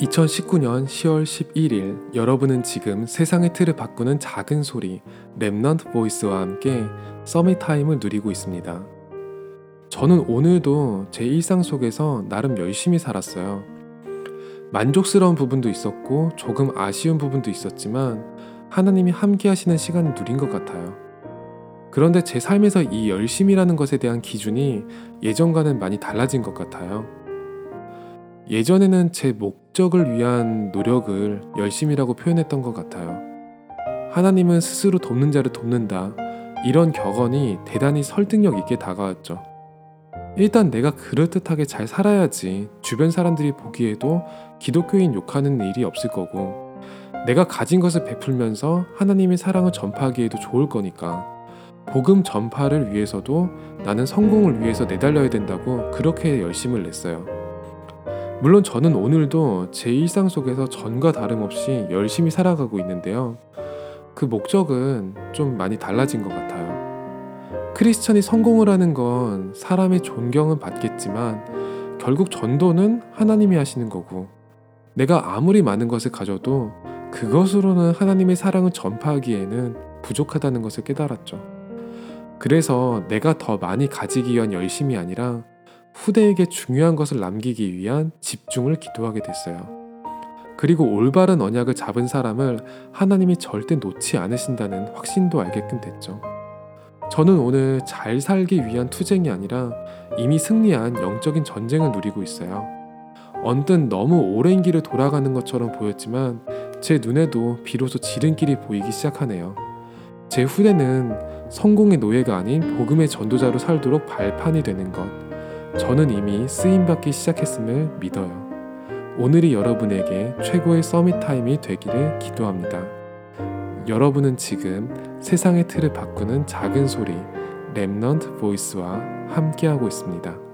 2019년 10월 11일 여러분은 지금 세상의 틀을 바꾸는 작은 소리 Remnant Voice와 함께 Summit Time을 누리고 있습니다. 저는 오늘도 제 일상 속에서 나름 열심히 살았어요. 만족스러운 부분도 있었고 조금 아쉬운 부분도 있었지만 하나님이 함께 하시는 시간을 누린 것 같아요. 그런데 제 삶에서 이 열심이라는 것에 대한 기준이 예전과는 많이 달라진 것 같아요. 예전에는 제 목적을 위한 노력을 열심이라고 표현했던 것 같아요. 하나님은 스스로 돕는 자를 돕는다. 이런 격언이 대단히 설득력 있게 다가왔죠. 일단 내가 그럴듯하게 잘 살아야지 주변 사람들이 보기에도 기독교인 욕하는 일이 없을 거고 내가 가진 것을 베풀면서 하나님의 사랑을 전파하기에도 좋을 거니까 복음 전파를 위해서도 나는 성공을 위해서 내달려야 된다고 그렇게 열심을 냈어요. 물론 저는 오늘도 제 일상 속에서 전과 다름없이 열심히 살아가고 있는데요. 그 목적은 좀 많이 달라진 것 같아요. 크리스천이 성공을 하는 건 사람의 존경은 받겠지만 결국 전도는 하나님이 하시는 거고 내가 아무리 많은 것을 가져도 그것으로는 하나님의 사랑을 전파하기에는 부족하다는 것을 깨달았죠. 그래서 내가 더 많이 가지기 위한 열심이 아니라 후대에게 중요한 것을 남기기 위한 집중을 기도하게 됐어요. 그리고 올바른 언약을 잡은 사람을 하나님이 절대 놓지 않으신다는 확신도 알게끔 됐죠. 저는 오늘 잘 살기 위한 투쟁이 아니라 이미 승리한 영적인 전쟁을 누리고 있어요. 언뜻 너무 오랜 길을 돌아가는 것처럼 보였지만 제 눈에도 비로소 지름길이 보이기 시작하네요. 제 후대는 성공의 노예가 아닌 복음의 전도자로 살도록 발판이 되는 것. 저는 이미 쓰임받기 시작했음을 믿어요. 오늘이 여러분에게 최고의 Summit Time이 되기를 기도합니다. 여러분은 지금 세상의 틀을 바꾸는 작은 소리 Remnant Voice와 함께하고 있습니다.